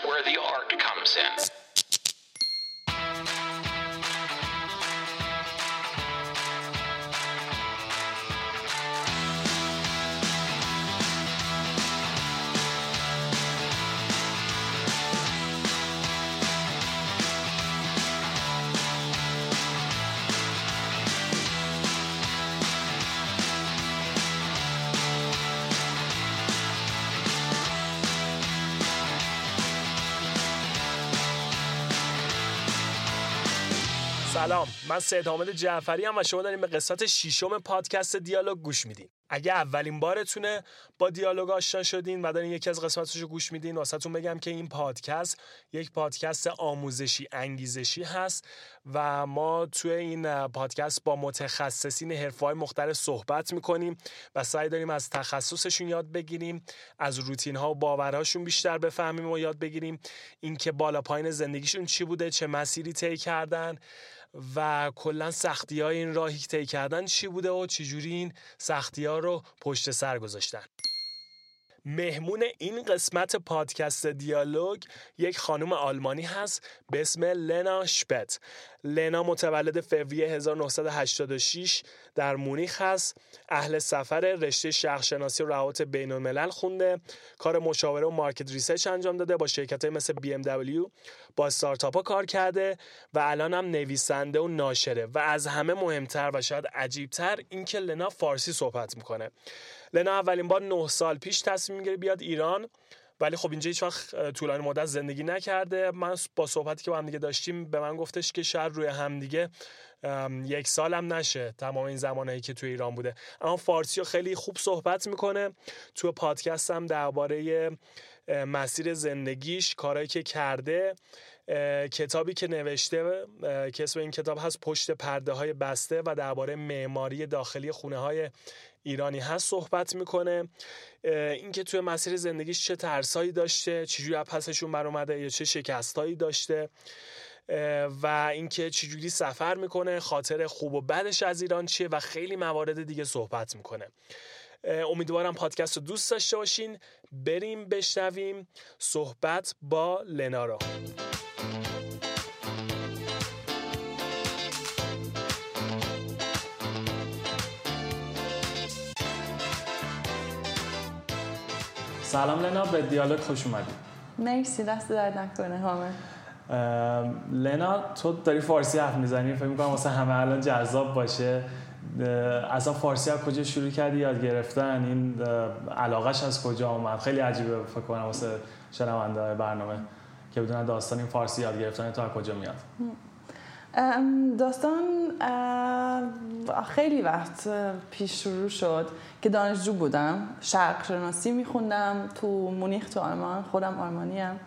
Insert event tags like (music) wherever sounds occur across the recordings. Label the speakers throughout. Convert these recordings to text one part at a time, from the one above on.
Speaker 1: Where the art comes in.
Speaker 2: سلام. من سید حامد جعفری هم و شما داریم به قسمت شیشم پادکست دیالوگ گوش میدین. اگه اولین بارتونه با دیالوگ آشنا شدین و دارین یکی از قسمتش گوش میدین واسهتون بگم که این پادکست یک پادکست آموزشی انگیزشی هست و ما توی این پادکست با متخصصین حرفهای مختلف صحبت می‌کنیم و سعی داریم از تخصصشون یاد بگیریم از روتین ها و باورهاشون بیشتر بفهمیم و یاد بگیریم اینکه بالا پایین زندگیشون چی بوده چه مسیری طی کردن و کلا سختی های این راهی که طی کردن چی بوده و چجوری این سختی ها رو پشت سر گذاشتن؟ مهمون این قسمت پادکست دیالوگ یک خانم آلمانی هست به اسم لنا شپت. لنا متولد فوریه 1986 در مونیخ هست اهل سفر رشته شخصشناسی و روابط بین الملل خونده. کار مشاوره و market research انجام داده. با شرکت مثل BMW با استارتاپ ها کار کرده و الان هم نویسنده و ناشره. و از همه مهمتر و شاید عجیبتر اینکه لنا فارسی صحبت می‌کنه. لنا اولین بار نه سال پیش تصمیم می‌گیره بیاد ایران. ولی خب اینجا هیچ وقت طولانی مدت زندگی نکرده. من با صحبتی که با هم دیگه داشتیم به من گفتش که شاید روی همدیگه یک سالم نشه تمام این زمانهایی که توی ایران بوده. اما فارسی رو خیلی خوب صحبت می‌کنه. تو پادکست هم درباره مسیر زندگیش کارهایی که کرده کتابی که نوشته که اسم این کتاب هست پشت پرده های بسته و درباره معماری داخلی خونه های ایرانی هست صحبت می‌کنه. اینکه توی مسیر زندگیش چه ترسایی داشته چجوری از پسشون برآمده یا چه شکستایی داشته و اینکه چجوری سفر می‌کنه خاطر خوب و بدش از ایران چیه و خیلی موارد دیگه صحبت می‌کنه. امیدوارم پادکست رو دوست داشته باشین. بریم بشنویم صحبت با لنا سلام لنا به دیالوگ خوش اومدی.
Speaker 3: مرسی دست درد نکنه همه
Speaker 2: لنا تو داری فارسی حرف می‌زنی؟ فکر می‌کنم واسه همه الان جذاب باشه. اصلا فارسی از کجا شروع کردی؟ یاد گرفتن؟ این علاقش از کجا آمد خیلی عجیبه فکر کنم واسه شنونده برنامه که بدونن داستان این فارسی یاد گرفتن تو از کجا میاد؟
Speaker 3: داستان خیلی وقت پیش شروع شد که دانشجو بودم. شرق شناسی میخوندم تو مونیخ تو آلمان. خودم آلمانیم.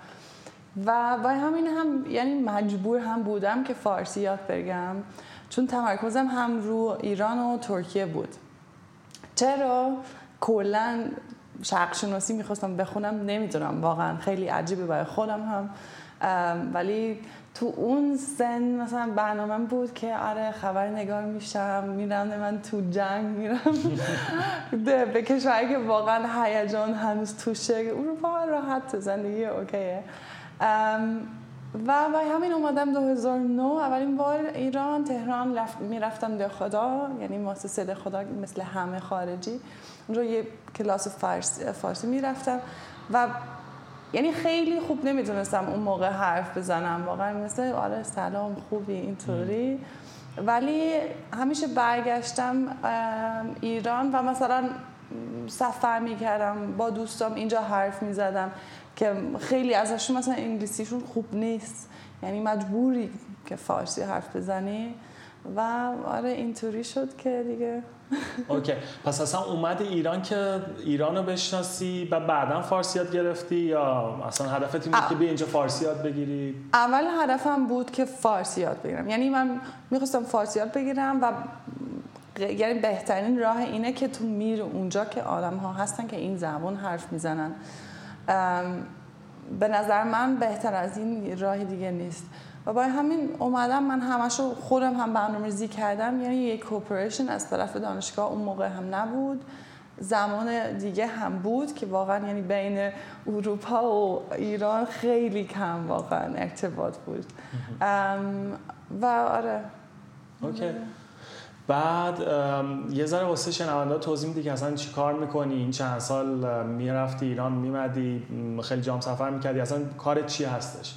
Speaker 3: و با همین هم یعنی مجبور هم بودم که فارسی یاد بگم چون تمرکزم هم رو ایران و ترکیه بود. چرا؟ کلا شرق شناسی می‌خواستم بخونم نمی‌دونم. واقعا خیلی عجیبه برای خودم هم. ولی تو اون سن مثلا برنامه بود که آره خبر نگار میشم میرم من تو جنگ میرم. (laughs) به کشوری که واقعا هیجان هنوز توشه. اروپا راحت زندگی اوکیه. و با همین اومدم 2009 اولین بار ایران تهران می‌رفتم ده خدا. یعنی مؤسسه ده خدا مثل همه خارجی. اونجا یه کلاس فارسی, فارسی می‌رفتم. و یعنی خیلی خوب نمی‌تونستم اون موقع حرف بزنم. واقعا مثل آره سلام خوبی اینطوری. ولی همیشه برگشتم ایران و مثلا سفر می‌کردم با دوستام اینجا حرف می‌زدم که خیلی ازشون مثلا انگلیسیشون خوب نیست. یعنی مجبوری که فارسی حرف بزنی. و آره اینطوری شد که دیگه.
Speaker 2: اوکی. پس اصلا اومد ایران که ایران رو بشناسی و بعدا فارسی یاد گرفتی یا اصلا هدفت این بود که بیا اینجا فارسی یاد بگیری؟
Speaker 3: اول هدفم بود که فارسی یاد بگیرم. یعنی من می‌خواستم فارسی یاد بگیرم و یعنی بهترین راه اینه که تو میر اونجا که آدم ها هستن که این زبان حرف می‌زنن. به نظر من بهتر از این راه دیگه نیست. و با همین اومدم من همشو خودم هم برنامه ریزی کردم. یعنی یک کوپریشن از طرف دانشگاه اون موقع هم نبود. زمان دیگه هم بود که واقعا یعنی بین اروپا و ایران خیلی کم واقعا ارتباط بود. و آره.
Speaker 2: اوکی. بعد یه ذره واسه شنونده توضیح میدی که اصلا چی کار می‌کنی؟ این چند سال می‌رفتی ایران میمدی خیلی جام سفر می‌کردی. اصلا کار چی هستش؟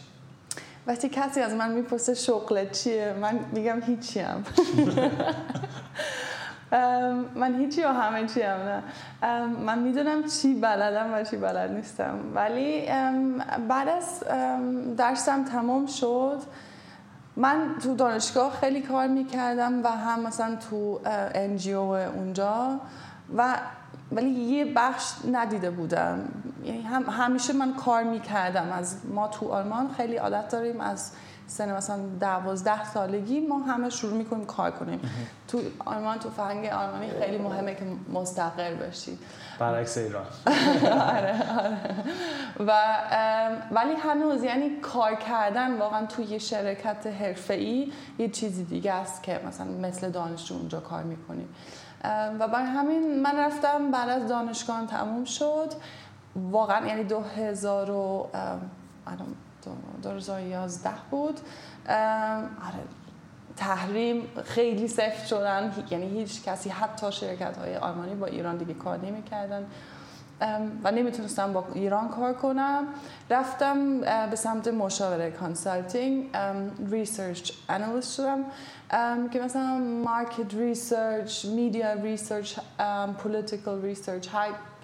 Speaker 3: وقتی کسی از من می‌پرسه شغل چیه من میگم هیچی هم من هیچی و همه چی هم نه من می‌دونم چی بلدم و چی بلد نیستم. ولی بعد از درسم تمام شد من تو دانشگاه خیلی کار می‌کردم و هم مثلا تو انجیو اونجا و ولی یه بخش ندیده بودم. یعنی هم همیشه من کار می‌کردم. از ما تو آلمان خیلی عادت داریم. از سن مثلا دوازده سالگی ما همه شروع می‌کنیم کار کنیم. تو آلمان تو فرهنگ آلمانی خیلی مهمه که مستقل باشی
Speaker 2: برعکس ایران. (laughs)
Speaker 3: آره آره. و ولی هنوز یعنی کار کردن واقعا توی یه شرکت حرفه‌ای یه چیزی دیگه است که مثلا مثل دانشجو اونجا کار می‌کنیم و برای همین من رفتم بعد از دانشگاه تموم شد. واقعا یعنی 2000 و 2011 بود. آره تحریم خیلی سفت شدن. یعنی هیچ کسی حتی شرکت های آلمانی با ایران دیگه کار نمی‌کردن. و نمی‌تونستم با ایران کار کنم. رفتم به سمت مشاوره consulting research analyst شدم. که مثلا market research media research political research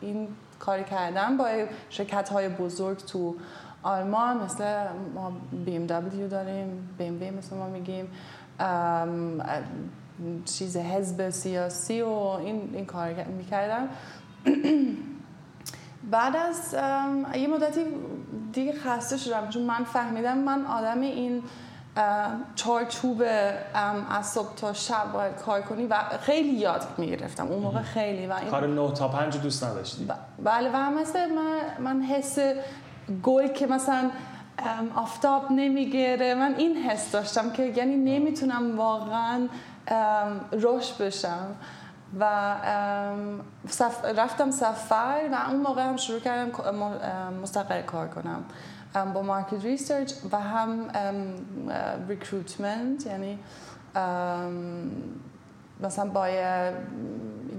Speaker 3: این کاری کردم با شرکت های بزرگ تو آلمان مثل ما بی ام دبلیو داریم بی ام بی مثل ما میگیم چیز حزب سیاسی و این, این کار می‌کردم. (clears throat) بعد از یه مدتی دیگه خسته شدم چون من فهمیدم من آدم این چارچوب از صبح تا شب باید کار کنی و خیلی یاد می‌گرفتم اون موقع خیلی و این
Speaker 2: کار 9 تا 5 دوست نداشتی؟
Speaker 3: بله و مثل من, من حس گل که مثلا آفتاب نمی‌گیره من این حس داشتم که یعنی نمی‌تونم واقعا رشد بشم. و رفتم سفر و اون موقع هم شروع کردم مستقل کار کنم. با مارکت ریسرچ و هم ریکروتمنت یعنی مثلا با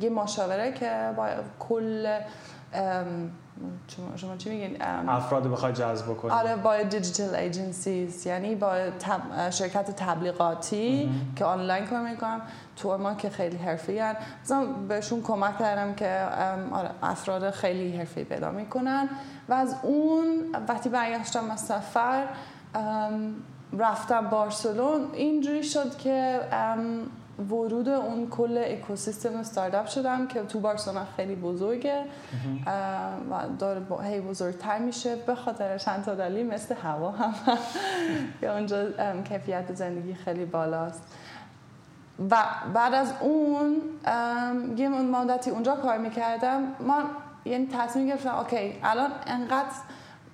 Speaker 3: یه مشاوره که با کل شما چی میگین؟
Speaker 2: افراد بخوای جذب کنی.
Speaker 3: آره با دیجیتال ایجنسیز یعنی با شرکت تبلیغاتی که آنلاین کار می‌کنم. تو ما که خیلی حرفی هن. مثلا بهشون کمک کردم که آره افراد خیلی حرفی پیدا می‌کنن. و از اون وقتی برگشتم از سفر رفتم بارسلون. اینجوری شد که ورود اون کل اکوسیستم استارتاپ شدم که تو بارسلونا خیلی بزرگه و داره هی بزرگتر میشه به خاطر چند تا دلیل مثل هوا هم. (laughs) که اونجا کیفیت زندگی خیلی بالاست. و بعد از اون یه مدتی اونجا کار می‌کردم. ما یعنی تصمیم گرفتم اوکی الان انقدر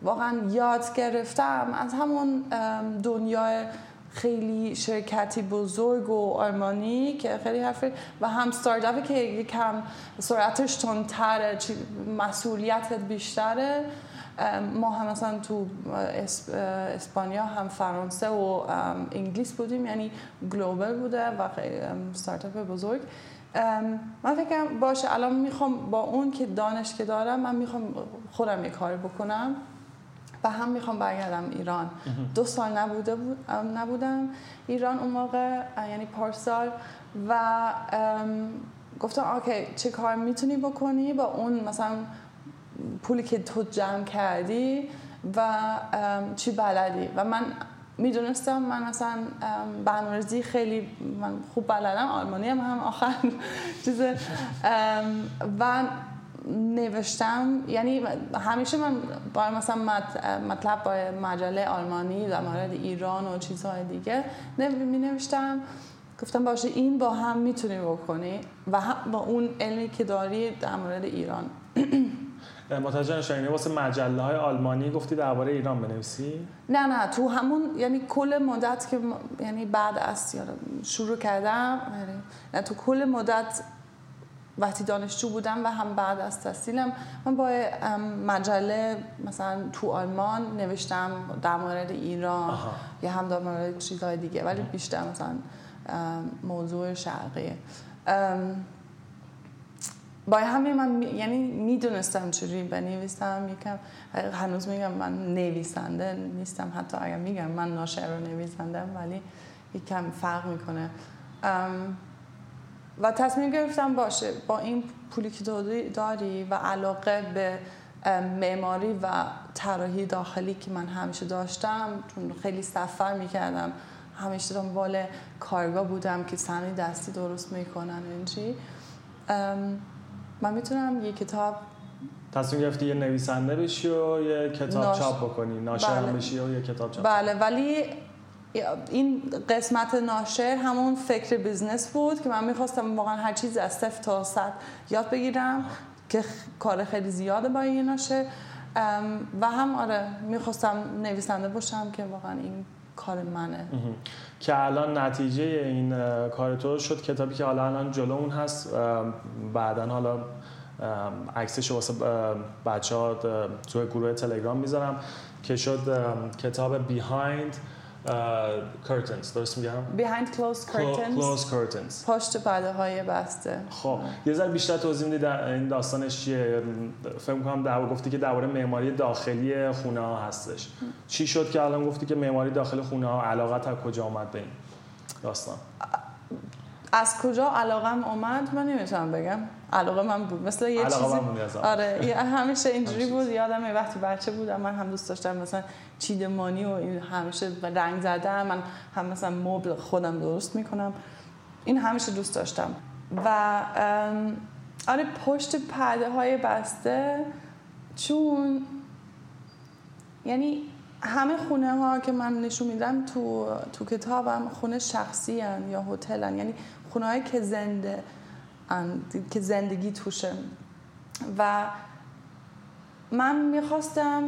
Speaker 3: واقعا یاد گرفتم از همون دنیای خیلی شرکتی بزرگ و آلمانی که خیلی حرفه و هم ستارتاپی که یکم سرعتش تندتره مسئولیتت بیشتره. ما هم مثلا تو اسپانیا هم فرانسه و انگلیس بودیم یعنی گلوبل بوده و ستارتاپ بزرگ. من فکرم باشه الان می‌خوام با اون که دانش که دارم من می‌خوام خودم یه کاری بکنم. و هم می‌خوام برگردم ایران. دو سال نبوده بود نبودم. ایران اون موقع یعنی پارسال و گفتم اوکی چه کار می‌تونی بکنی با اون مثلا پولی که تو جمع کردی و چی بلدی؟ و من می‌دونستم من مثلا برنامه‌ریزی خیلی من خوب بلدم آلمانی هم, هم آخر (laughs) چیز و نوشتم یعنی همیشه من با مثلا مطلب با مجله آلمانی در مورد ایران و چیزهای دیگه می نوشتم گفتم باشه این با هم می‌تونی بکنی و هم با اون علمی که داری در مورد ایران. (clears throat)
Speaker 2: متوجه نشدم واسه مجله های آلمانی گفتی درباره ایران بنویسی؟
Speaker 3: نه نه تو همون یعنی کل مدت که یعنی بعد از شروع کردم نه تو کل مدت وقتی دانشجو بودم و هم بعد از تحصیلم من با مجله مثلا تو آلمان نوشتم در مورد ایران یا هم در مورد چیزهای دیگه ولی بیشتر مثلا موضوع شرقی. با همین من یعنی می‌دونستم چجوری بنویسم یکم هنوز میگم من نویسنده نیستم حتی اگر میگم من ناشر رو نویسندم ولی یکم فرق می‌کنه. و تصمیم گرفتم باشه با این پولی که داری و علاقه به معماری و طراحی داخلی که من همیشه داشتم چون خیلی سفر می‌کردم همیشه دنبال کارگاه بودم که صحنه دستی درست می‌کنن اینجی من می‌تونم یه کتاب
Speaker 2: تصمیم گرفتی یه نویسنده بشی و یه کتاب ناش... چاپ بکنی ناشر بله. بشی و یه کتاب چاپ
Speaker 3: بله ولی این قسمت ناشر همون فکر business بود که من می‌خواستم واقعا هر چیز از صفر تا صد یاد بگیرم که کار خیلی زیاده با این ناشر. و هم آره می‌خواستم نویسنده باشم که واقعا این کار منه.
Speaker 2: که الان نتیجه این کار تو شد کتابی که حالا الان جلو اون هست. بعدا حالا عکسش واسه بچه ها تو گروه تلگرام می‌ذارم که شد کتاب Behind curtains. درست میگم؟
Speaker 3: Behind closed curtains.
Speaker 2: closed curtains.
Speaker 3: پشت پرده های بسته.
Speaker 2: خب یه ذره بیشتر توضیح میدی در این داستانش چیه؟ فکر می‌کنم در گفتی که درباره معماری داخلی خونه ها هستش. چی شد که الان گفتی که معماری داخل خونه ها علاقت از کجا اومد به این داستان؟
Speaker 3: از کجا علاقم اومد؟ من نمی‌تونم بگم. علاقه من بود. مثل یه چیزی آره (laughs) همیشه اینجوری بود. یادم وقتی بچه بودم من هم دوست داشتم مثلا چیدمانی و این همیشه رنگ زدم من هم مثلا مبل خودم درست می‌کنم. این همیشه دوست داشتم. و آره پشت پرده های بسته چون یعنی همه خونه ها که من نشون میدم تو, تو کتابم خونه شخصی هن یا هتل یعنی خونه که زنده که زندگی توشه. و من می‌خواستم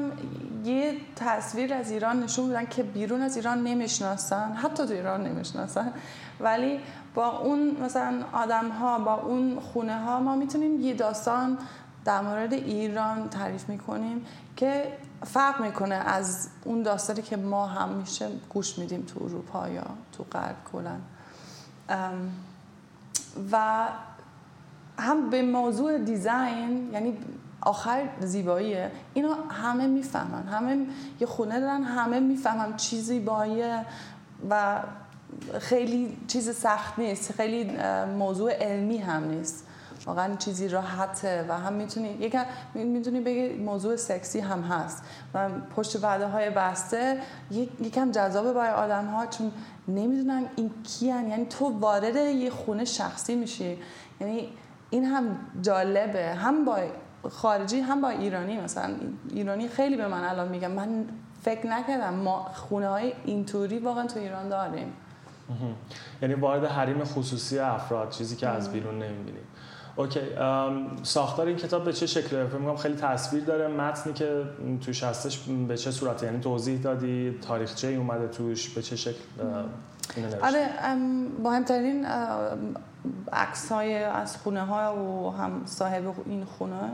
Speaker 3: یه تصویر از ایران نشون بدن که بیرون از ایران نمی‌شناسن حتی تو ایران نمی‌شناسن. ولی با اون مثلا آدم ها با اون خونه ها ما می‌تونیم یه داستان در مورد ایران تعریف می‌کنیم که فرق می‌کنه از اون داستانی که ما هم میشه گوش میدیم تو اروپا یا تو غرب کلا. و هم به موضوع دیزاین یعنی آخر زیباییه. اینا همه می‌فهمن. همه یه خونه دارن همه می‌فهمن چیزی زیباییه و خیلی چیز سخت نیست. خیلی موضوع علمی هم نیست. واقعا چیزی راحته و هم می‌تونی یکم می‌تونی بگی موضوع سکسی هم هست. و پشت پرده های بسته یکم جذابه برای آدم ها چون نمی‌دونن این کیان. یعنی تو وارد یه خونه شخصی میشی. یعنی این هم جالبه. هم با خارجی هم با ایرانی. مثلا ایرانی خیلی به من الان میگم من فکر نکردم ما خونه های اینطوری واقعا تو ایران داریم.
Speaker 2: یعنی وارد حریم خصوصی افراد چیزی که از بیرون نمی‌بینیم اوکی ساختار این کتاب به چه شکله فکر می‌کنم خیلی تصویر داره. متنی که توش هستش به چه صورته؟ یعنی توضیح دادی؟ تاریخچه اومده توش؟ به چه شکل؟
Speaker 3: آره مهمترین عکس های از خونه ها و هم صاحب این خونه.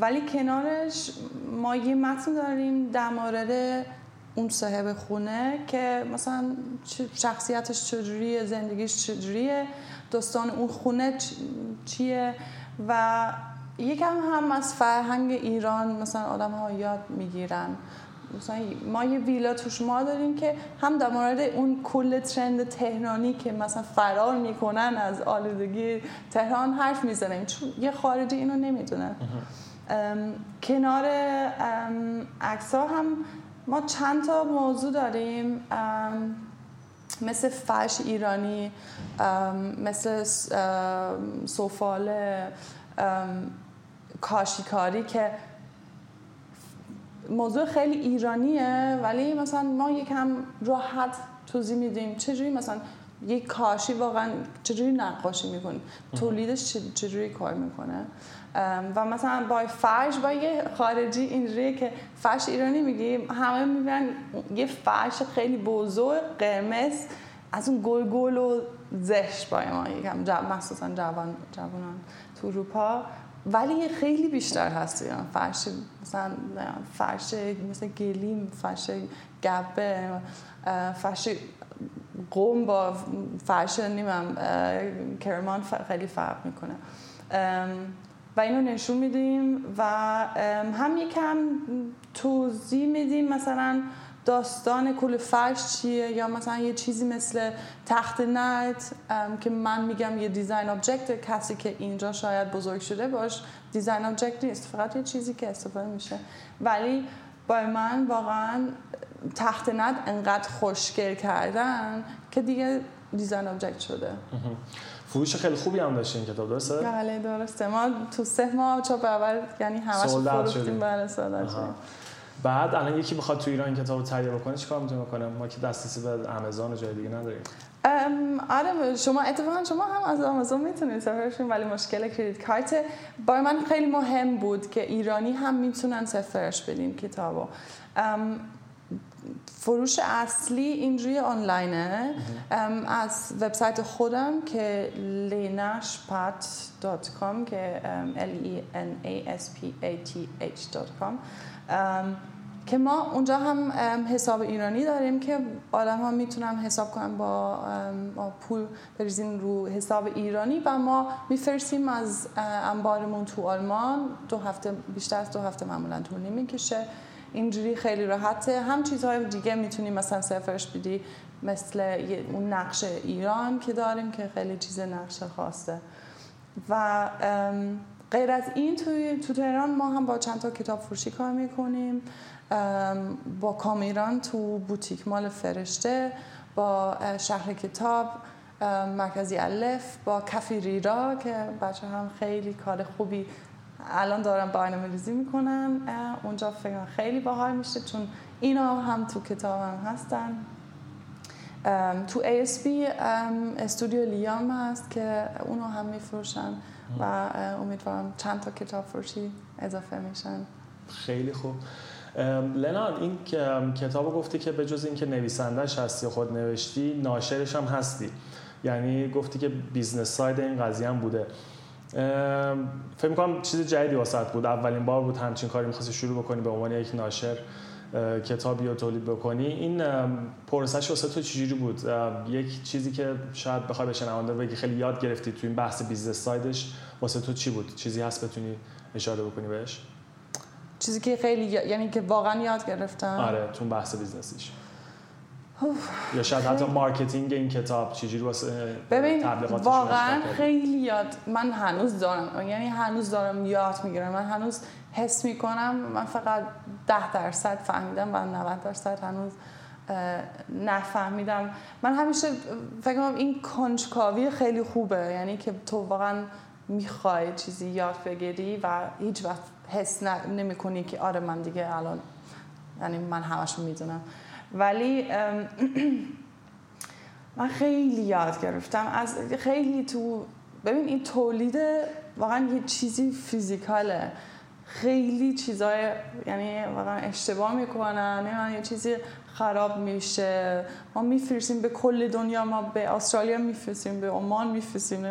Speaker 3: ولی کنارش ما یه متن داریم در مورد اون صاحب خونه که مثلا شخصیتش چجوریه؟ زندگیش چجوریه؟ داستان اون خونه چیه؟ و یکم هم از فرهنگ ایران مثلا آدم ها یاد می‌گیرن. مثلا ما یه ویلا توش ما داریم که هم در مورد اون کل ترند تهرانی که مثلا فرار می‌کنن از آلودگی تهران حرف می‌زنیم. چون یه خارجی اینو نمی‌دونه کنار عکس هم ما چند تا موضوع داریم. مثل فرش ایرانی مثل سفال کاشیکاری که موضوع خیلی ایرانیه ولی مثلا ما یکم راحت توضیح میدیم. چجوری مثلا یک کاشی واقعا چجوری نقاشی می‌کنه تولیدش چجوری کار می‌کنه؟ و مثلا با فرش با یه خارجی اینجوریه که فرش ایرانی میگیم همه می‌بینن یه فرش خیلی بزرگ قرمز از اون گل گل و زشت با ما یکم جو... مخصوصا جوان جوانان تو اروپا. ولی خیلی بیشتر هست ایران فرش مثلا فرش مثل گلیم فرش گبه فرش قم با فرش نمی‌دونم کرمان خیلی فرق می‌کنه. و اینو نشون میدیم و هم یکم توضیح میدیم مثلا داستان کل فرش چیه یا مثلا یه چیزی مثل تخته نرد که من میگم یه design object کسی که اینجا شاید بزرگ شده باش design object نیست فقط یه چیزی که استفاده میشه. ولی با من واقعا تخته نرد انقدر خوشگل کردن که دیگه design object شده.
Speaker 2: فروش خیلی خوبی هم داشته این کتاب درسته؟
Speaker 3: بله درسته. ما تو سه ماه چاپ اول یعنی همش فروختیم بله
Speaker 2: بعد الان یکی بخواد تو ایران کتاب تهیه بکنه چیکار می‌تونه بکنه ما که دسترسی به آمازون و جای دیگه نداریم.
Speaker 3: آره شما اتفاقا شما هم از آمازون می‌تونید سفارش ولی مشکل credit card برای من خیلی مهم بود که ایرانی هم می‌تونن سفارش بدین کتابو. فروش اصلی اینجوری آنلاینه. از وبسایت خودم که lenashpat.com که l e n a s p a t h.com که ما اونجا هم حساب ایرانی داریم که آدم ها می‌تونن حساب کنن با, پول بریزین رو حساب ایرانی و ما میفرسیم از انبارمون تو آلمان. دو هفته بیشتر از دو هفته معمولا طول نمی‌کشه. اینجوری خیلی راحته. هم چیزهای دیگه می‌تونیم مثلا سفرش بدی مثل اون نقش ایران که داریم که خیلی چیز نقش خاصه. و غیر از این توی تو تهران ما هم با چند تا کتاب فروشی کار می‌کنیم. با کامیران تو بوتیک مال فرشته با شهر کتاب مرکزی الف با کفی ریرا که بچه هم خیلی کار خوبی الان دارن برنامه ریزی می‌کنن اونجا فکر خیلی باحال میشه چون اینا هم تو کتاب هم هستن. تو ASB استودیو لیام هست که اونو هم میفروشن و امیدوارم چند تا کتاب فروشی اضافه میشن.
Speaker 2: خیلی خوب. لنا این کتاب گفتی که به جز اینکه نویسندهش هستی خود نوشتی ناشرش هم هستی. یعنی گفتی که business side این قضیه هم بوده. فکر می‌کنم چیز جدیدی واست بود. اولین بار بود همچین کاری می‌خواستی شروع بکنی به عنوان یک ناشر کتابی رو تولید بکنی. این پروسه‌ش واسه تو چجوری بود؟ یک چیزی که شاید بخوای به شنونده بگی خیلی یاد گرفتی تو این بحث business side ش واسه تو چی بود؟ چیزی هست بتونی اشاره بکنی بهش؟
Speaker 3: چیزی که خیلی یعنی که واقعا یاد گرفتم.
Speaker 2: آره تو بحث business یش. یا شاید حتی marketing این کتاب چجوری واسه
Speaker 3: ببین واقعا خیلی یاد من هنوز دارم. یعنی هنوز دارم یاد می‌گیرم. من هنوز حس می‌کنم من فقط ده درصد فهمیدم و 90 درصد هنوز نفهمیدم. من همیشه فکر کنم این کنجکاوی خیلی خوبه. یعنی که تو واقعا می‌خوای چیزی یاد بگیری و هیچ وقت حس نمی کنی که آره من دیگه الان یعنی من همشو می‌دونم. ولی (clears throat) من خیلی یاد گرفتم. از خیلی تو ببین این تولید واقعا یه چیزی فیزیکاله. خیلی چیزای یعنی واقعا اشتباه می‌کنن. من یه چیزی خراب میشه. ما میفرستیم به کل دنیا. ما به استرالیا میفرستیم به عمان میفرستیم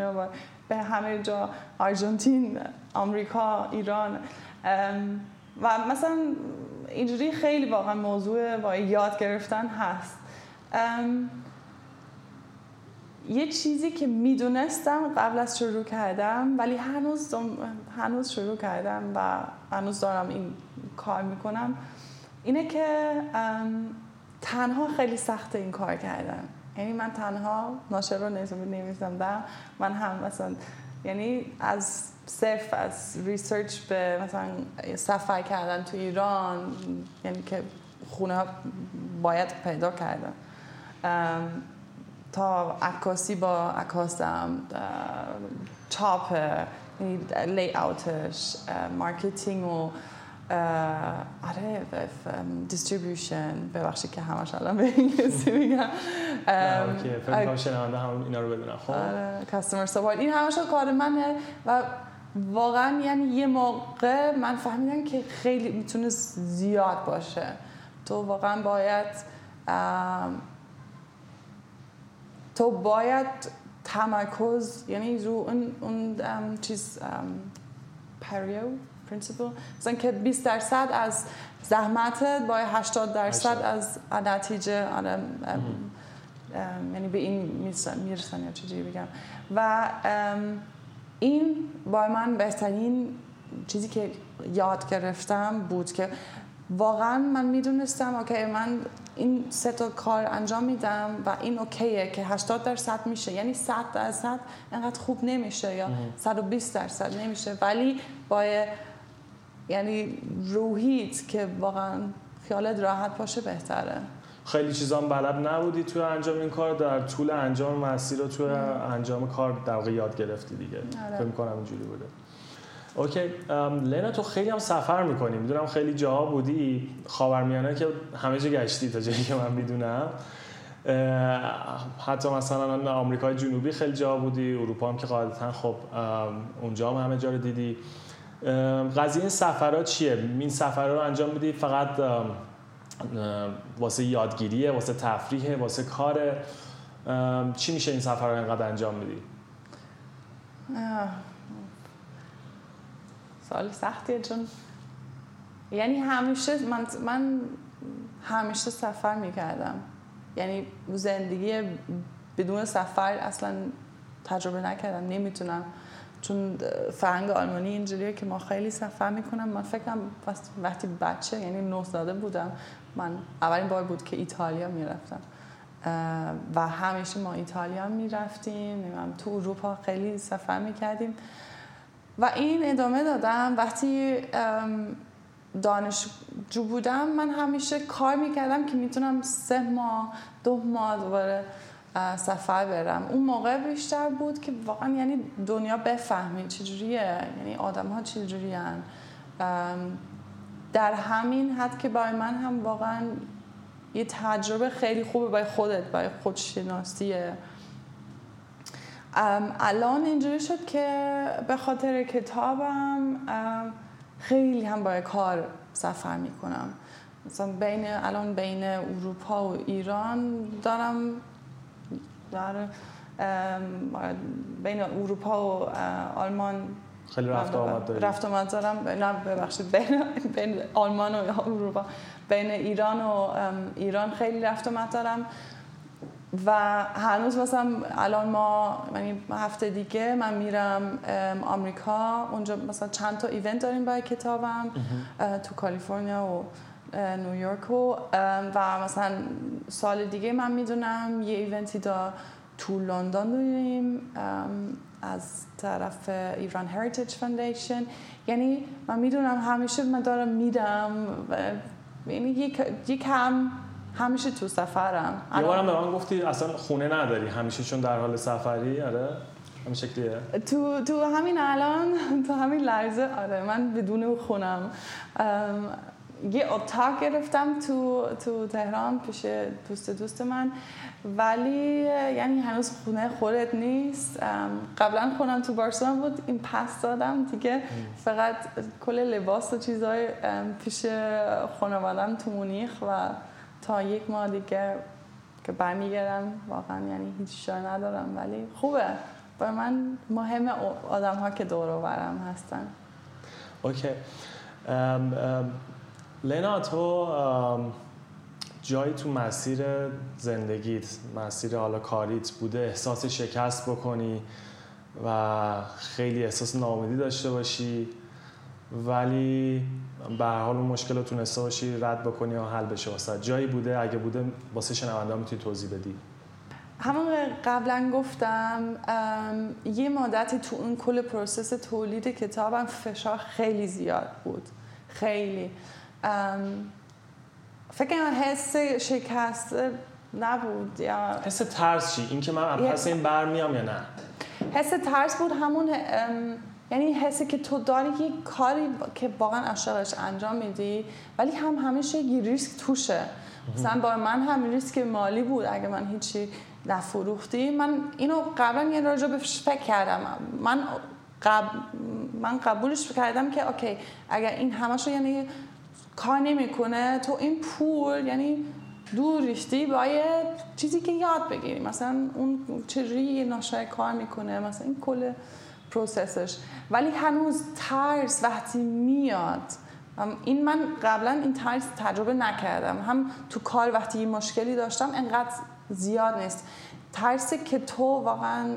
Speaker 3: به همه جا. آرژانتین آمریکا ایران. و مثلا اینجوری خیلی واقعا موضوع با یاد گرفتن هست. یه چیزی که می‌دونستم قبل از شروع کردم ولی هنوز هنوز شروع کردم و هنوز دارم این کار می‌کنم اینه که تنها خیلی سخت این کار کردن یعنی من تنها ناشر رو دارم من هم مثلا یعنی از صرف از research به مثلا سفر کردن تو ایران یعنی که خونه باید پیدا کردن. تا عکاسی با عکاسم چاپ layout ش marketing و آره distribution ببخشید که همش الان به انگلیسی (laughs) میگم.
Speaker 2: فکر شنونده هم اینا رو بدونم خب.
Speaker 3: customer support این همش کار منه و واقعا یعنی یه موقع من فهمیدم که خیلی می‌تونه زیاد باشه. تو واقعا باید تو باید تمرکز یعنی رو اون, اون چیز ام، Pareto principle مثلا که 20 درصد از زحمتت با 80 درصد. از نتیجه آره، یعنی به این می‌رسن, می‌رسن یا چجوری بگم. و ام، این با من بهترین چیزی که یاد گرفتم بود که واقعا من می‌دونستم okay من این سه تا کار انجام میدم و این okay ه که 80 درصد میشه. یعنی 100 درصد انقدر خوب نمیشه یا 120 درصد نمیشه. ولی با یعنی روحیت که واقعا خیالت راحت باشه بهتره.
Speaker 2: خیلی چیزا هم بلد نبودی توی انجام این کار. در طول انجام مسیر رو توی انجام کار در واقع یاد گرفتی دیگه.
Speaker 3: آره.
Speaker 2: فکر می‌کنم اینجوری بوده. اوکی لینا تو خیلی هم سفر می‌کنی. می‌دونم خیلی جاها بودی. خاورمیانه که همه جا گشتی تا جایی که من می‌دونم. حتی مثلا آمریکای جنوبی خیلی جا بودی. اروپا هم که قاعدتا خب اونجا هم همه جا رو دیدی. قضیه این سفرها چیه؟ این سفرها رو انجام میدی؟ فقط واسه یادگیریه واسه تفریحه واسه کاره. ام، چی میشه این سفر رو اینقدر انجام میدی.
Speaker 3: سوال سختیه چون یعنی همیشه من, من همیشه سفر می‌کردم. یعنی زندگی بدون سفر اصلا تجربه نکردم نمی‌تونم. چون فرهنگ آلمانی اینجوریه که ما خیلی سفر می‌کنم. من فکرم وقت- وقتی بچه یعنی نه ساله بودم من اولین بار بود که ایتالیا می‌رفتم. و همیشه ما ایتالیا می‌رفتیم تو اروپا خیلی سفر می‌کردیم. و این ادامه دادم. وقتی دانشجو بودم من همیشه کار می‌کردم که می‌تونم سه ماه دو ماه دوباره سفر برم. اون موقع بیشتر بود که واقعا یعنی دنیا بفهمی چجوریه یعنی آدم ها چجوری در همین حد که برای من هم واقعا یه تجربه خیلی خوبه برای خودت برای خودشناسیه. الان اینجوری شد که به خاطر کتابم خیلی هم برای کار سفر می‌کنم. مثلا بین الان بین اروپا و ایران دارم در بین اروپا و آلمان
Speaker 2: خیلی رفت آمد داری.
Speaker 3: رفت آمد دارم. نه ببخشید. (laughs) بین, بین آلمان و اروپا. بین ایران و ایران خیلی رفت آمد دارم. و هنوز مثلا الان ما یعنی هفته دیگه من میرم آمریکا. اونجا مثلا چند تا event داریم برای کتابم تو کالیفرنیا و نیویورک و و مثلا سال دیگه من می‌دونم یه event ی تو لندن داریم. از طرف Iran Heritage Foundation یعنی من می‌دونم همیشه من دارم میرم و یعنی یک یک هم همیشه تو سفرم.
Speaker 2: یه بارم به من گفتی اصلا خونه نداری همیشه چون در حال سفری؟ آره همین شکلیه.
Speaker 3: تو تو همین الان تو همین لحظه آره من بدون خونم. یه اتاق گرفتم تو تو تهران پیش دوست دوست من. ولی یعنی هنوز خونه خودت نیست. قبلا خونم تو بارسلون بود. این پس دادم دیگه. فقط کل لباس و چیزای ام، پیش خانوادم تو مونیخ و تا یک ماه دیگه که برمیگردم واقعا یعنی هیچ جا ندارم. ولی خوبه. برای من مهم آدم ها که دور و برم هستن.
Speaker 2: اوکی. ام، ام، لینا تو جایی تو مسیر زندگیت مسیر حالا کاریت بوده احساس شکست بکنی و خیلی احساس ناامیدی داشته باشی ولی به هر حال اون مشکل رو تونسته باشی رد بکنی و حل بشه واسه. جایی بوده اگه بوده واسه شنونده می‌تونی توضیح بدی.
Speaker 3: همون قبلا گفتم یه مدتی تو اون کل process تولید کتابم فشار خیلی زیاد بود. خیلی. فکر کنم حس شکست نبود یا
Speaker 2: حس ترس چی؟ این که من پس این برمیام یا نه؟
Speaker 3: حس ترس بود همون یعنی حسی که تو داری یه کاری که واقعا عاشقش انجام میدی ولی هم همیشه یه ریسک توشه. مثلا با من هم ریسک مالی بود اگه من هیچی نفروختی. من اینو قبلا یه راجع بهش فکر کردم. من قب... من قبولش کردم که okay اگر این همشو یعنی کار نمی‌کنه. تو این پول یعنی دور ریختی باید چیزی که یاد بگیری. مثلا اون چجوری ناشری کار می‌کنه مثلا این کل process ش. ولی هنوز ترس وقتی میاد. این من قبلا این ترس تجربه نکردم. هم تو کار وقتی یه مشکلی داشتم انقدر زیاد نیست. ترسی که تو واقعا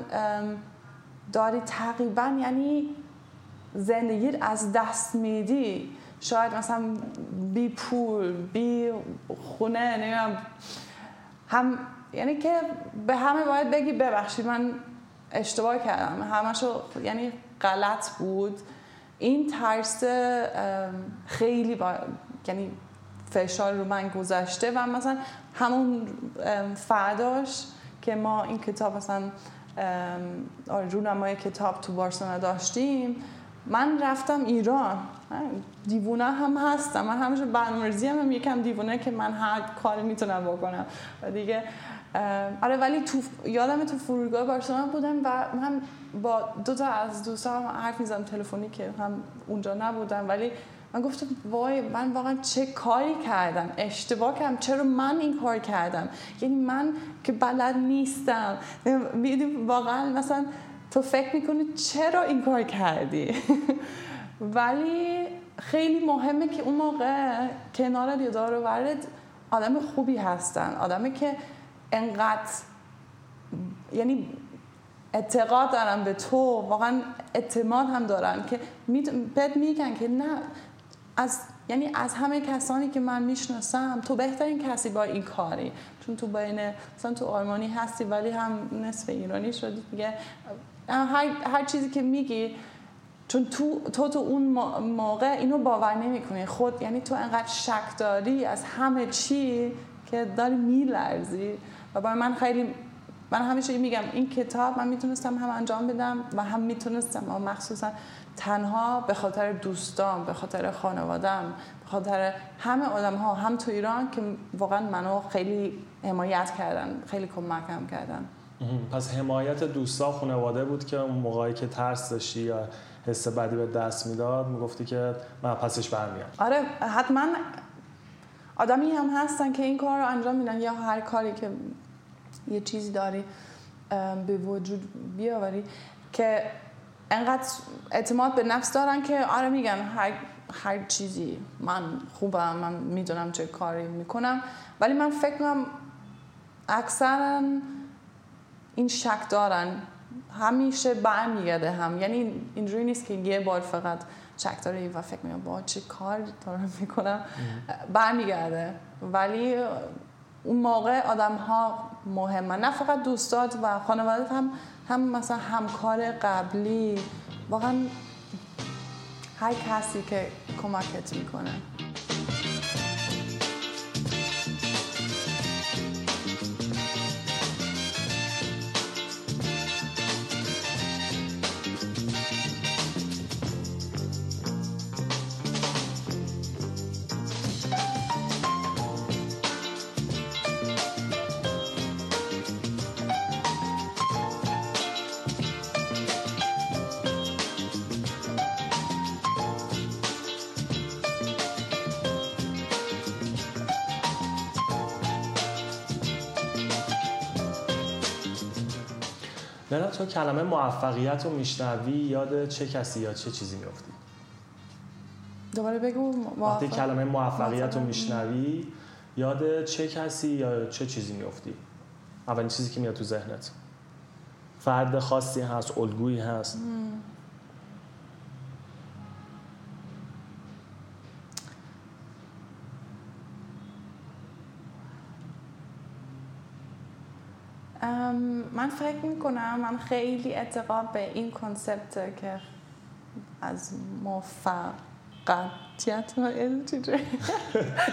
Speaker 3: داری تقریبا یعنی زندگی از دست میدی. شاید مثلا بی پول بی خونه نمیم هم یعنی که به همه باید بگی ببخشید من اشتباه کردم. همشو یعنی غلط بود. این ترس خیلی با یعنی فشار رو من گذاشته و مثلا همون فرداش که ما این کتاب مثلا رونمای کتاب تو بارسلونا داشتیم من رفتم ایران. دیوونه هم هستم. من همیشه برنامه‌ریزی هم, هم یکم دیوونه که من هر کاری می‌تونم بکنم. و دیگه آره ولی تو یادم تو فرودگاه بارسلونا بودم و من با دو تا از دوستان حرف می‌زدم تلفنی که هم اونجا نبودم ولی من گفتم وای من واقعا چه کاری کردم؟ اشتباه کردم چرا من این کار کردم؟ یعنی من که بلد نیستم. واقعا مثلا تو فکر می‌کنی چرا این کار کردی؟ (laughs) ولی خیلی مهمه که اون موقع کنار دیدار و ورد آدم خوبی هستن. آدمی که انقدر یعنی اعتقاد دارن به تو واقعا اعتماد هم دارن که بهت میگن که نه از یعنی از همه کسانی که من می‌شناسم تو بهترین کسی با این کاری. چون تو بین مثلا تو آلمانی هستی ولی هم نصف ایرانی شدی. دیگه هر, هر چیزی که میگی چون تو تو, تو اون موقع اینو باور نمی‌کنی. خود یعنی تو انقدر شک داری از همه چی که داری میلرزی. و برای من خیلی من همیشه میگم این کتاب من می‌تونستم هم انجام بدم و هم می‌تونستم. و مخصوصا تنها به خاطر دوستان به خاطر خانوادم به خاطر همه آدم ها هم تو ایران که واقعا منو خیلی حمایت کردن خیلی کمکم کردن.
Speaker 2: پس حمایت دوستا خانواده بود که اون موقعی که ترس داشتی یا حس بدی به دست می‌داد می‌گفتی که من پسش برمیام.
Speaker 3: آره حتما آدمی هم هستن که این کار رو انجام میدن یا هر کاری که یه چیزی داری به وجود بیاوری که انقدر اعتماد به نفس دارن که آره میگن هر, هر چیزی من خوبم من می‌دونم چه کاری می‌کنم ولی من فکر کنم اکثرا این شک دارن همیشه برمیگرده هم. یعنی اینجوری نیست که یه بار فقط شک داره و فکر میگم با چه کار دارم می‌کنم؟ برمیگرده. ولی اون موقع آدم ها مهمه نه فقط دوستات و خانواده هم هم مثلا همکار قبلی. واقعا هر کسی که کمکت می‌کنه.
Speaker 2: تو کلمه موفقیت رو میشنوی یاد چه کسی یا چه چیزی میفتی
Speaker 3: دوباره بگو
Speaker 2: وقتی کلمه موفقیت رو میشنوی یاد چه کسی یا چه چیزی میفتی اولین چیزی که میاد تو ذهنت. فرد خاصی هست الگویی هست.
Speaker 3: من فکر می‌کنم من خیلی اعتقاد به این کنسپت که از موفقیت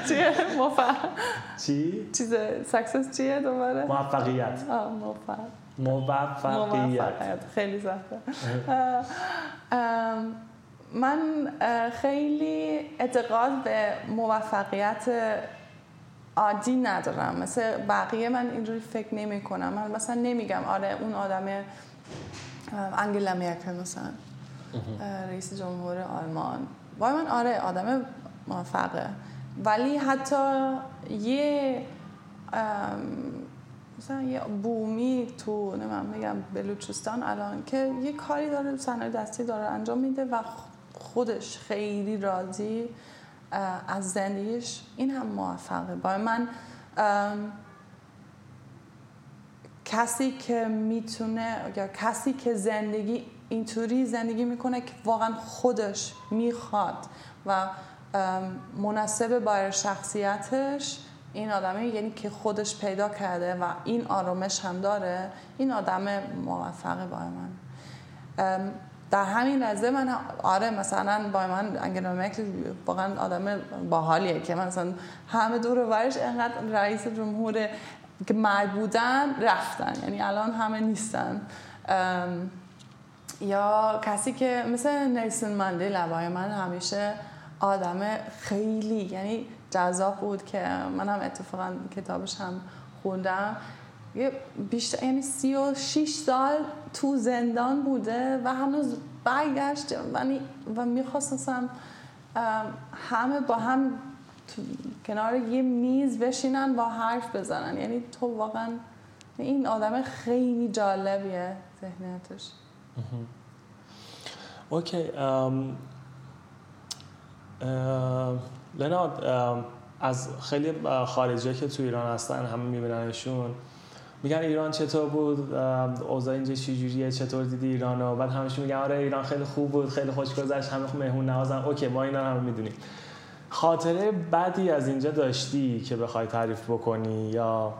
Speaker 3: چیه موفق
Speaker 2: چی؟
Speaker 3: چیز سکسس چیه دوباره؟
Speaker 2: موفقیت
Speaker 3: موفق
Speaker 2: موفقیت
Speaker 3: خیلی سخته من خیلی اعتقاد به موفقیت عادی ندارم. مثل بقیه من اینجوری فکر نمی کنم. من مثلا نمیگم آره اون آدم انگلا مرکل مثلا. رئیس جمهور آلمان. وای من آره آدم موفقه. ولی حتی یه مثلا یه بومی تو نمیم میگم بلوچستان الان که یه کاری داره صنایع دستی داره انجام میده و خودش خیلی راضی از زندگیش این هم موفقه. با من کسی که می‌تونه یا کسی که زندگی اینطوری زندگی می‌کنه که واقعا خودش می‌خواد و مناسب با شخصیتش این آدمه یعنی که خودش پیدا کرده و این آرامش هم داره این آدم موفقه با من. در همین لحظه من آره مثلا با من انگلا مرکل واقعا آدم باحالیه که مثلا همه دور ورش انقدر رئیس جمهور که مرد بودن رفتن یعنی الان همه نیستن. یا کسی که مثل نیسون مندیلا برای من همیشه آدم خیلی یعنی جذاب بود که من هم اتفاقا کتابش هم خوندم. یه بیشتر یعنی سی و شیش سال تو زندان بوده و هنوز برگشت و می‌خواستم همه با هم کنار یه میز بشینن با حرف بزنن. یعنی تو واقعا این آدم خیلی جالبیه ذهنیتش.
Speaker 2: اوکی لنا از خیلی خارجی که تو ایران هستن همه میبیننشون. میگن ایران چطور بود؟ اوضاع اینجا چجوریه چطور دیدی ایران و بعد همشون میگن آره ایران خیلی خوب بود خیلی خوش گذشت همه مهمون نوازن. اوکی ما اینا هم می‌دونیم. خاطره بدی از اینجا داشتی که بخوای تعریف بکنی؟ یا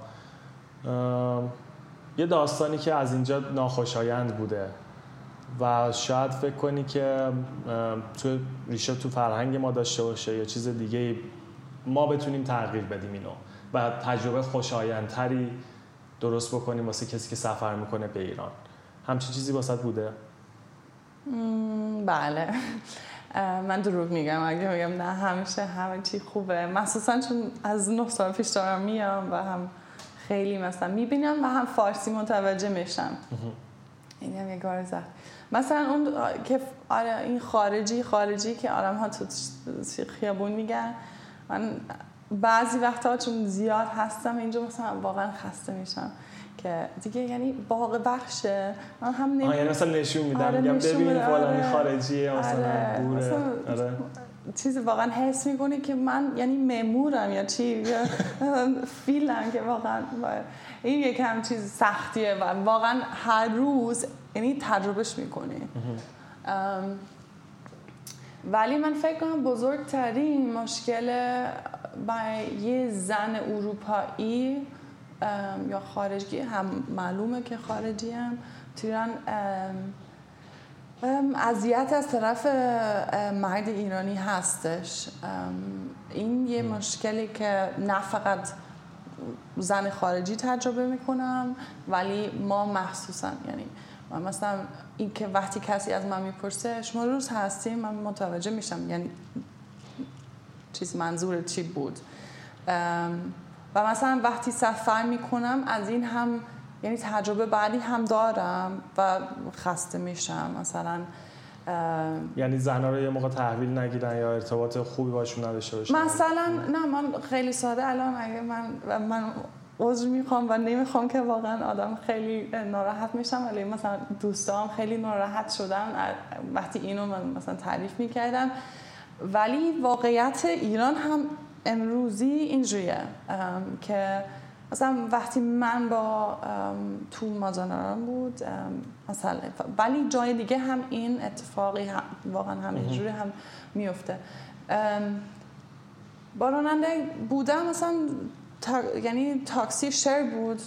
Speaker 2: یه داستانی که از اینجا ناخوشایند بوده و شاید فکر کنی که تو ریشه تو فرهنگ ما داشته باشه یا چیز دیگه ما بتونیم تغییر بدیم اینو و تجربه خوشایندتری درست بکنیم واسه کسی که سفر می‌کنه به ایران. همچین چیزی واسط بوده؟
Speaker 3: بله. من دروغ میگم. اگه میگم نه همیشه همه چی خوبه. مخصوصا چون از نه سال پیش دارم میام و هم خیلی مثلا می‌بینم و هم فارسی متوجه میشم. این هم یک زد. مثلا اون که آره این خارجی خارجی که آدم ها تو خیابون میگن من بعضی وقتا چون زیاد هستم اینجا مثلا واقعا خسته میشم که دیگه یعنی باغ بخشه من هم
Speaker 2: نمی... یعنی مثلا نشون میدم آره میگم ببین فلانی آره. خارجیه مثلا آره. بوره آره.
Speaker 3: چیزی واقعا حس می‌کنی که من یعنی ممورم یا چی فیلم که واقعا این یکم چیز سختیه و واقعا هر روز یعنی تجربهش می‌کنی ولی من فکر کنم بزرگترین مشکل برای یه زن اروپایی یا خارجی هم معلومه که خارجی هم تیران اذیت از طرف مرد ایرانی هستش. این یه مشکلی که نه فقط زن خارجی تجربه می‌کنم ولی ما مخصوصا یعنی مثلا این که وقتی کسی از من می‌پرسه شما روز هستیم من متوجه میشم. یعنی چیز منظور چی بود؟ و مثلا وقتی سفر می‌کنم از این هم یعنی تجربه بعدی هم دارم و خسته میشم. مثلا
Speaker 2: یعنی زنها رو یه موقع تحویل نگیرن یا ارتباط خوبی باشون نداشته باشن؟
Speaker 3: مثلا نه من خیلی ساده الان اگه من من عذر می‌خوام و نمی‌خوام که واقعا آدم خیلی ناراحت میشم ولی مثلا دوستام خیلی ناراحت شدن وقتی اینو من مثلا تعریف می‌کردم ولی واقعیت ایران هم امروزی اینجوریه که مثلا وقتی من با تو مازاناران بود مثلا ولی جای دیگه هم این اتفاقی واقعا هم اینجوری هم میفته. با راننده بودم مثلا یعنی تاکسی شر بود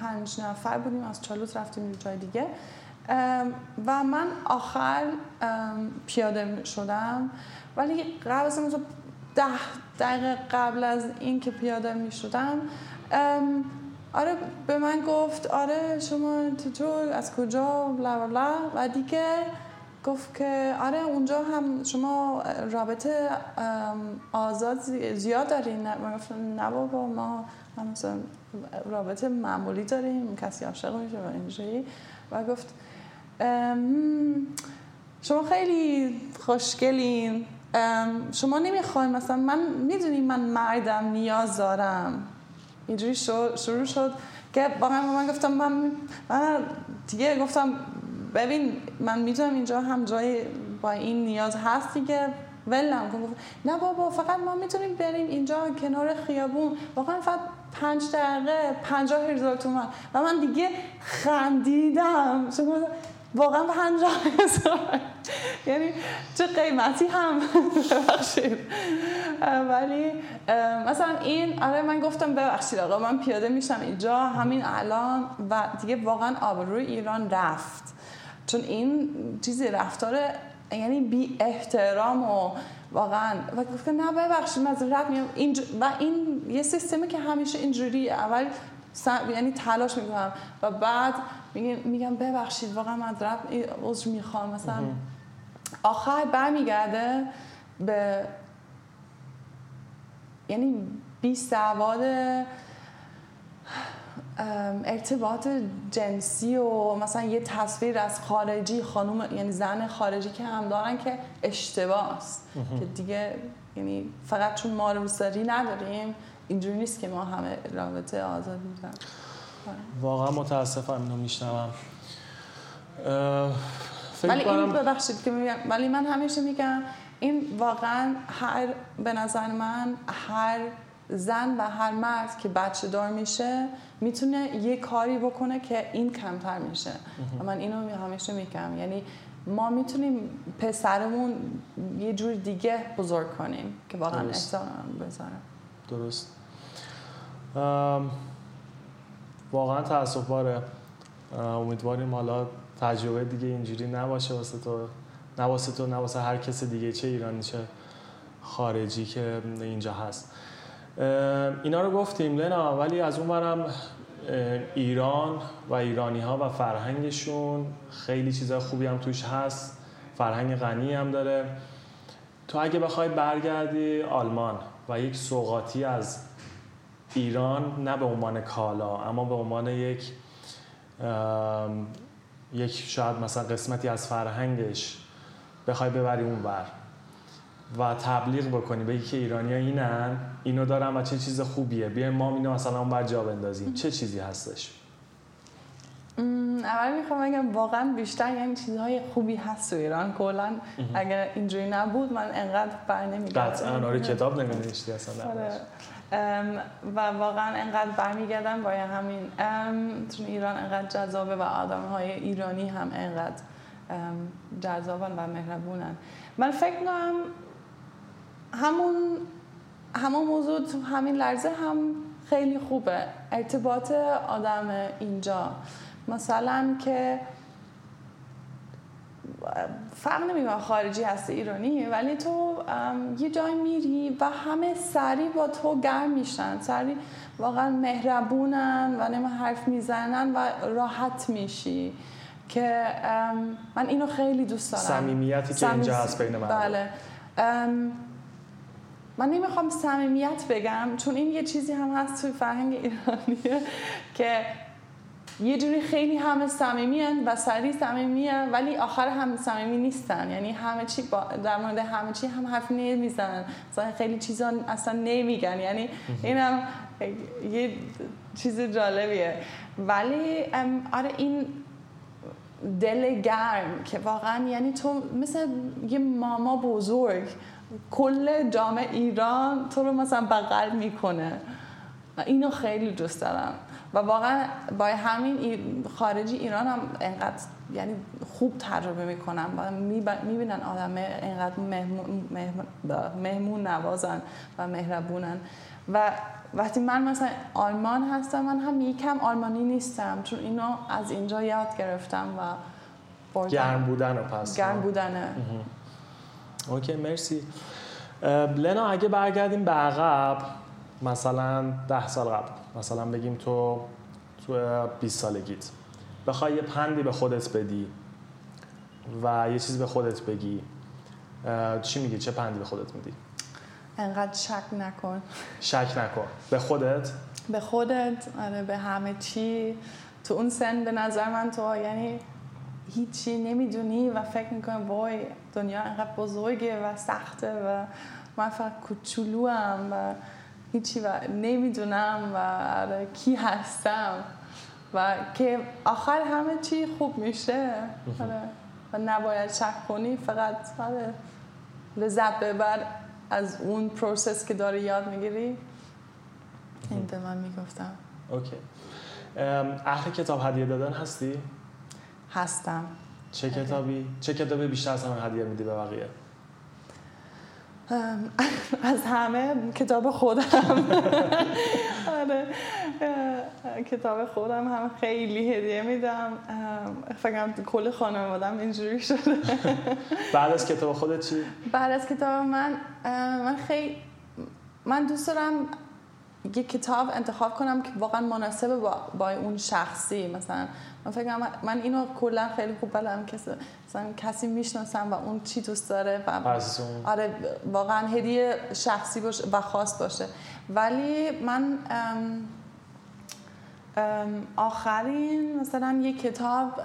Speaker 3: پنج نفر بودیم از چالوس رفتیم جای دیگه. و من آخر پیاده شدم ولی قبل از ده دقیقه قبل از این که پیاده می شدم آره به من گفت آره شما چطور از کجا بلا بلا. و دیگه گفت که آره اونجا هم شما رابطه آزاد زیاد دارین من گفتم نه بابا ما مثلا رابطه معمولی داریم کسی عاشق میشه و اینجوری. و گفت شما خیلی خوشگلین شما نمی‌خواین مثلا من می‌دونی من مردم نیاز دارم اینجوری شروع شد که واقعا من گفتم من, من دیگه گفتم ببین من می‌دونم اینجا هم جای با این نیاز هست دیگه ولم کن نه بابا فقط ما می‌تونیم بریم اینجا کنار خیابون واقعا فقط پنج دقیقه پنجاه هزار تومن و من دیگه خندیدم شما واقعا پنجاه هزار یعنی چه قیمتی هم ببخشید. ولی مثلا این آره من گفتم ببخشید آقا من پیاده میشم اینجا همین الان. و دیگه واقعا آبروی ایران رفت. چون این چیزی رفتار یعنی بی احترام و واقعا و گفتم نه ببخشید معذرت میام اینج... و این یه سیستمی که همیشه اینجوری اول س- یعنی تلاش می‌کنم. و بعد میگم میگم ببخشید واقعا معذرت عذر می‌خوام. مثلا آخر برمیگرده به یعنی بی سواد ارتباط جنسی و مثلا یه تصویر از خارجی خانوم یعنی زن خارجی که هم دارن که اشتباه است. که دیگه یعنی فقط چون ما روسری نداریم اینجوری نیست که ما همه رابطه آزادی داریم.
Speaker 2: واقعا متاسفم اینو میشنوم.
Speaker 3: ولی این ببخشید که میگم ولی من همیشه میگم این واقعا هر به نظر من هر زن و هر مرد که بچه دار میشه می‌تونه یه کاری بکنه که این کمتر میشه. و من اینو می- همیشه میگم. یعنی ما می‌تونیم پسرمون یه جور دیگه بزرگ کنیم که واقعا. احترام بذاره
Speaker 2: درست. واقعا تاسف باره. امیدواریم حالا تجربه دیگه اینجوری نباشه واسه تو. نه واسه تو نه واسه هر کس دیگه چه ایرانی چه خارجی که اینجا هست. اینا رو گفتیم لنا ولی از اون برم ایران و ایرانی ها و فرهنگشون خیلی چیزای خوبی هم توش هست. فرهنگ غنی هم داره. تو اگه بخوای برگردی آلمان و یک سوقاتی از ایران نه به عنوان کالا اما به عنوان یک یک شاید مثلا قسمتی از فرهنگش بخوای ببری اون بر و تبلیغ بکنی بگی که ایرانی اینن اینو دارن و چه چیز خوبیه بیایم ما اینو مثلا اون بر جا بندازیم. چه چیزی هستش؟
Speaker 3: اول می‌خوام بگم واقعا بیشتر یعنی چیزهای خوبی هست تو ایران. کلا اگر اینجوری نبود من انقدر بر نمیگردم.
Speaker 2: قطعا آره کتاب نمی‌نوشتی اصلا.
Speaker 3: آره. و واقعا انقدر برمیگردم با همین چون ایران انقدر جذابه و آدم های ایرانی هم انقدر جذابن و مهربونن. من فکر کنم همون همون موضوع تو همین لحظه هم خیلی خوبه. ارتباط آدم اینجا. مثلا که فرق نمی‌کنه خارجی هستی ایرانی ولی تو یه جای میری و همه سری با تو گرم میشن سری واقعا مهربونن و نمه حرف می‌زنن و راحت میشی که من اینو خیلی دوست دارم
Speaker 2: صمیمیتی که اینجا هست بین مردم.
Speaker 3: بله من نمی‌خوام صمیمیت بگم چون این یه چیزی هم هست توی فرهنگ ایرانیه که یه جوری خیلی همه صمیمی و سریع صمیمی ولی آخر هم صمیمی نیستن. یعنی همه چی با در مورد همه چی هم حرف نمی‌زنن. مثلا خیلی چیزا اصلا نمیگن. یعنی اینم یه چیز جالبیه. ولی آره این دل گرم که واقعا یعنی تو مثل یه ماما بزرگ کل جامعه ایران تو رو مثلا بغل می‌کنه. اینو خیلی دوست دارم. و واقعا با همین خارجی ایران هم انقدر یعنی خوب تجربه می‌کنم و می‌بینن آدم انقدر مهمون, مهمون, نوازن و مهربونن. و وقتی من مثلا آلمان هستم من هم یکم آلمانی نیستم چون اینو از اینجا یاد گرفتم و بردم.
Speaker 2: گرم بودن رو پس.
Speaker 3: گرم بودنه.
Speaker 2: اوکی مرسی. لنا اگه برگردیم به عقب مثلا ده سال قبل. مثلا بگیم تو تو 20 سالگیت. بخوای یه پندی به خودت بدی و یه چیز به خودت بگی چی میگی؟ چه پندی به خودت میدی؟
Speaker 3: انقدر شک نکن.
Speaker 2: شک نکن. به خودت؟
Speaker 3: به خودت؟ آره به همه چی. تو اون سن به نظر من تو یعنی هیچی نمی‌دونی و فکر می‌کنی وای دنیا اینقدر بزرگه و سخته و من فقط کوچولو هم و هیچی و نمی‌دونم و آره، کی هستم و که آخر همه چی خوب میشه آره. و نباید شک کنی فقط آره، لذت ببر از اون process که داره یاد می‌گیری این به من می‌گفتم
Speaker 2: okay اهل کتاب هدیه دادن هستی؟
Speaker 3: هستم
Speaker 2: چه کتابی؟ چه کتابی بیشتر از همه هدیه میدی به بقیه؟ (laughs)
Speaker 3: از همه کتاب خودم. (laughs) آره. کتاب خودم هم خیلی هدیه میدم. فکرم کل خانوادم اینجوری شده. (laughs)
Speaker 2: بعد از کتاب خودت چی؟
Speaker 3: بعد از کتاب من من خیلی من دوست دارم یه کتاب انتخاب کنم که واقعا مناسب با, با اون شخصی. مثلا من فکر من اینو کلا خیلی خوب بلدم که مثلا کسی می‌شناسم و اون چی دوست داره و آره واقعا هدیه شخصی باشه و خاص باشه. ولی من ام، ام، آخرین مثلا یه کتاب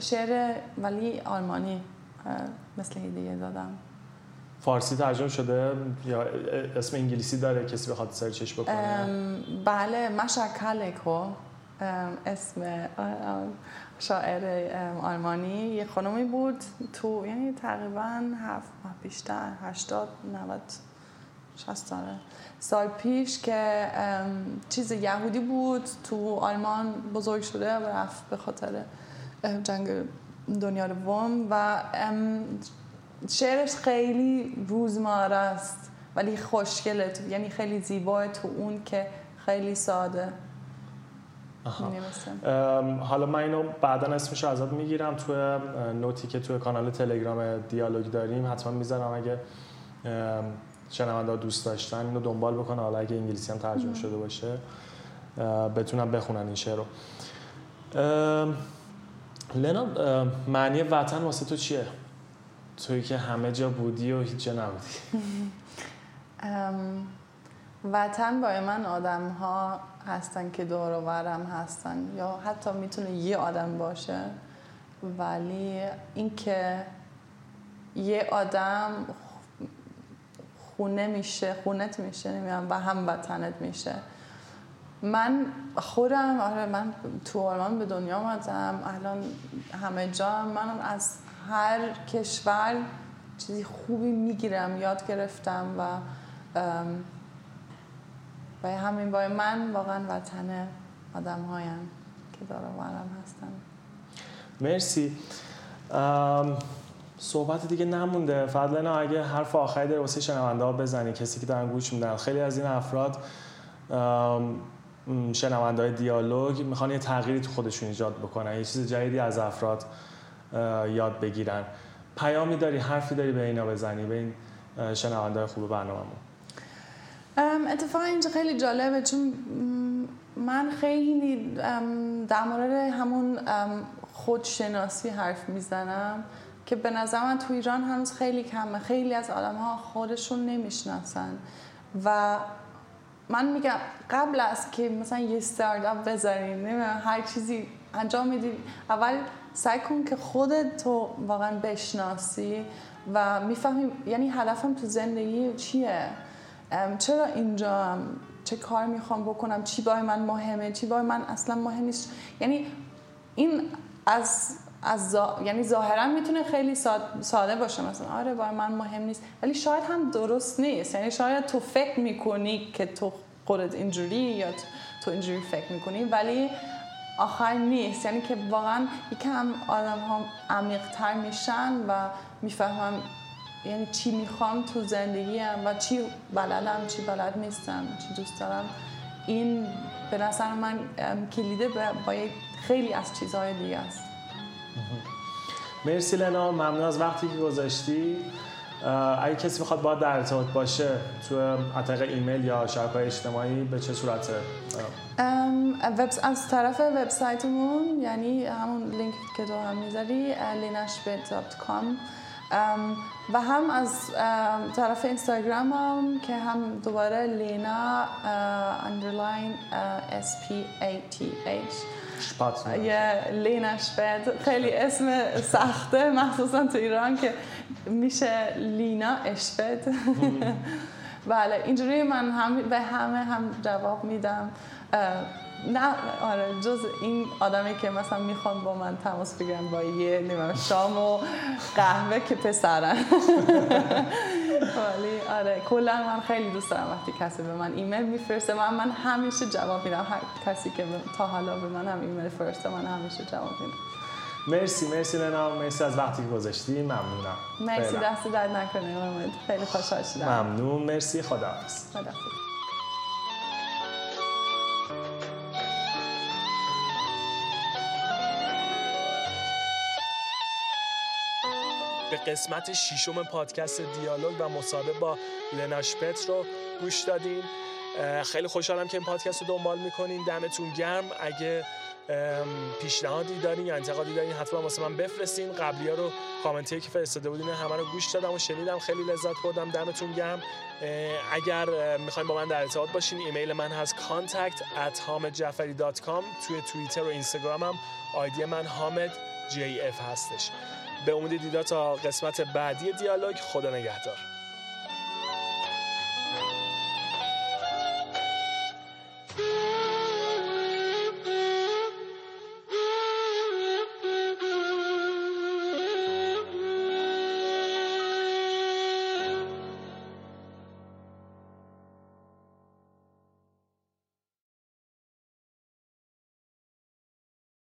Speaker 3: شعر ولی آلمانی مثل هدیه دادم.
Speaker 2: فارسی ترجمه شده یا اسم انگلیسی داره کسی بخواد سرچش بکنه؟
Speaker 3: بله مشکلکو. اسم شاعر آلمانی یه خانومی بود تو یعنی تقریبا هفت بیشتر هشتاد نوت شست سال پیش که چیز یهودی بود تو آلمان بزرگ شده و رفت به خاطر جنگ دنیا دوم و شعرش خیلی روزمره است ولی خوشگله تو یعنی خیلی زیباه تو اون که خیلی ساده.
Speaker 2: حالا من اینو بعدا اسمش رو ازت می‌گیرم. تو نوتی که تو کانال تلگرام دیالوگ داریم حتما می‌ذارم اگه شنونده دوست داشتن اینو دنبال بکنه. حالا اگه انگلیسی هم ترجمه شده باشه بتونم بخونن این شعر رو لنا معنی وطن واسه تو چیه؟ توی که همه جا بودی و هیچ جا نبودی.
Speaker 3: وطن برای من آدم ها هستن که دور و برم هستن یا حتی می‌تونه یه آدم باشه ولی اینکه یه آدم خونه میشه خونت میشه نمی‌دونم و هم وطنت میشه. من خودم آره من تو آلمان به دنیا آمدم الان همه جا من از هر کشور چیزی خوبی می‌گیرم یاد گرفتم و و همین برای من واقعا وطن آدم هایم که داره برم هستن
Speaker 2: مرسی. صحبت دیگه نمونده. فضلنا اگه حرف آخری داره واسه شنونده ها بزنی کسی که دارن گوش میدن. خیلی از این افراد شنونده های دیالوگ می‌خوان یه تغییری تو خودشون ایجاد بکنن یه چیز جدیدی از افراد یاد بگیرن. پیامی داری حرفی داری به اینا بزنی به این شنونده های خوب برنامه‌مون.
Speaker 3: ام، اتفاقا اینجا خیلی جالبه چون من خیلی در مورد همون خودشناسی حرف می‌زنم که به نظر من تو ایران هنوز خیلی کمه. خیلی از آدم ها خودشون نمی‌شناسن و من میگم قبل از که مثلا یه ستارتاپ بذارین هر چیزی انجام میدی اول سعی کن که خودت تو واقعا بشناسی و می‌فهمی یعنی هدفم تو زندگی چیه؟ چرا اینجا چه کار می‌خوام بکنم؟ چی برای من مهمه؟ چی برای من اصلا مهم نیست؟ یعنی این از از زا... یعنی ظاهرا می‌تونه خیلی ساد... ساده باشه. مثلا آره برای من مهم نیست. ولی شاید هم درست نیست. یعنی شاید تو فکر می‌کنی که تو خودت اینجوری یا تو اینجوری فکر می‌کنی. ولی آخر نیست. یعنی که واقعا یکم آدم ها عمیق تر میشن و می‌فهمم یعنی چی می‌خوام تو زندگیم و چی بلدم چی بلد نیستم چی دوست دارم. این به نظر من کلیده با خیلی از چیزهای دیگه است.
Speaker 2: مرسی لنا. ممنون از وقتی که گذاشتی. اگه کسی بخواد با در ارتباط باشه تو طریق ایمیل یا شبکه اجتماعی به چه صورته؟
Speaker 3: از طرف وبسایتمون یعنی همون لینک که تو هم می‌ذاری linashbit.com و هم از طرف اینستاگرام هم که هم دوباره لینا اندرلاین اس پی ای تی ایچ
Speaker 4: شپات
Speaker 3: یه لینش بد خیلی اسم سخته مخصوصا تو ایران که میشه لینا اشپد بله اینجوری من هم به همه هم جواب میدم نه آره جز این آدمی که مثلا می‌خوان با من تماس بگیرن با یه نمیم شام و قهوه که پسرن ولی آره کلا من خیلی دوست دارم وقتی کسی به من ایمیل میفرسته من من همیشه جواب میدم. هر کسی که به- تا حالا به من هم ایمیل فرسته من همیشه جواب میدم.
Speaker 4: مرسی مرسی لنا مرسی از وقتی که گذاشتی. ممنونم.
Speaker 3: مرسی. دست درد نکنه. خیلی خوشحال شدم.
Speaker 4: ممنون. مرسی. خداحافظ.
Speaker 3: خداحافظ.
Speaker 2: به قسمت ششم پادکست دیالوگ و مصاحبه با لنا شپت رو گوش دادین. خیلی خوشحالم که این پادکست رو دنبال می‌کنین. دمتون گرم. اگه پیشنهادی دارین یا انتقادی دارین حتما واسه من بفرستین. قبلی ها رو کامنتی که فرستاده بودین همه رو گوش دادم و شنیدم. خیلی لذت بردم. دمتون گرم. اگر می‌خواین با من در ارتباط باشین ایمیل من هست contact at hamedjafari.com توی توییتر و اینستاگرامم آیدی من حامد JF هستش. به امید دیدار تا قسمت بعدی دیالوگ خدا نگهدار.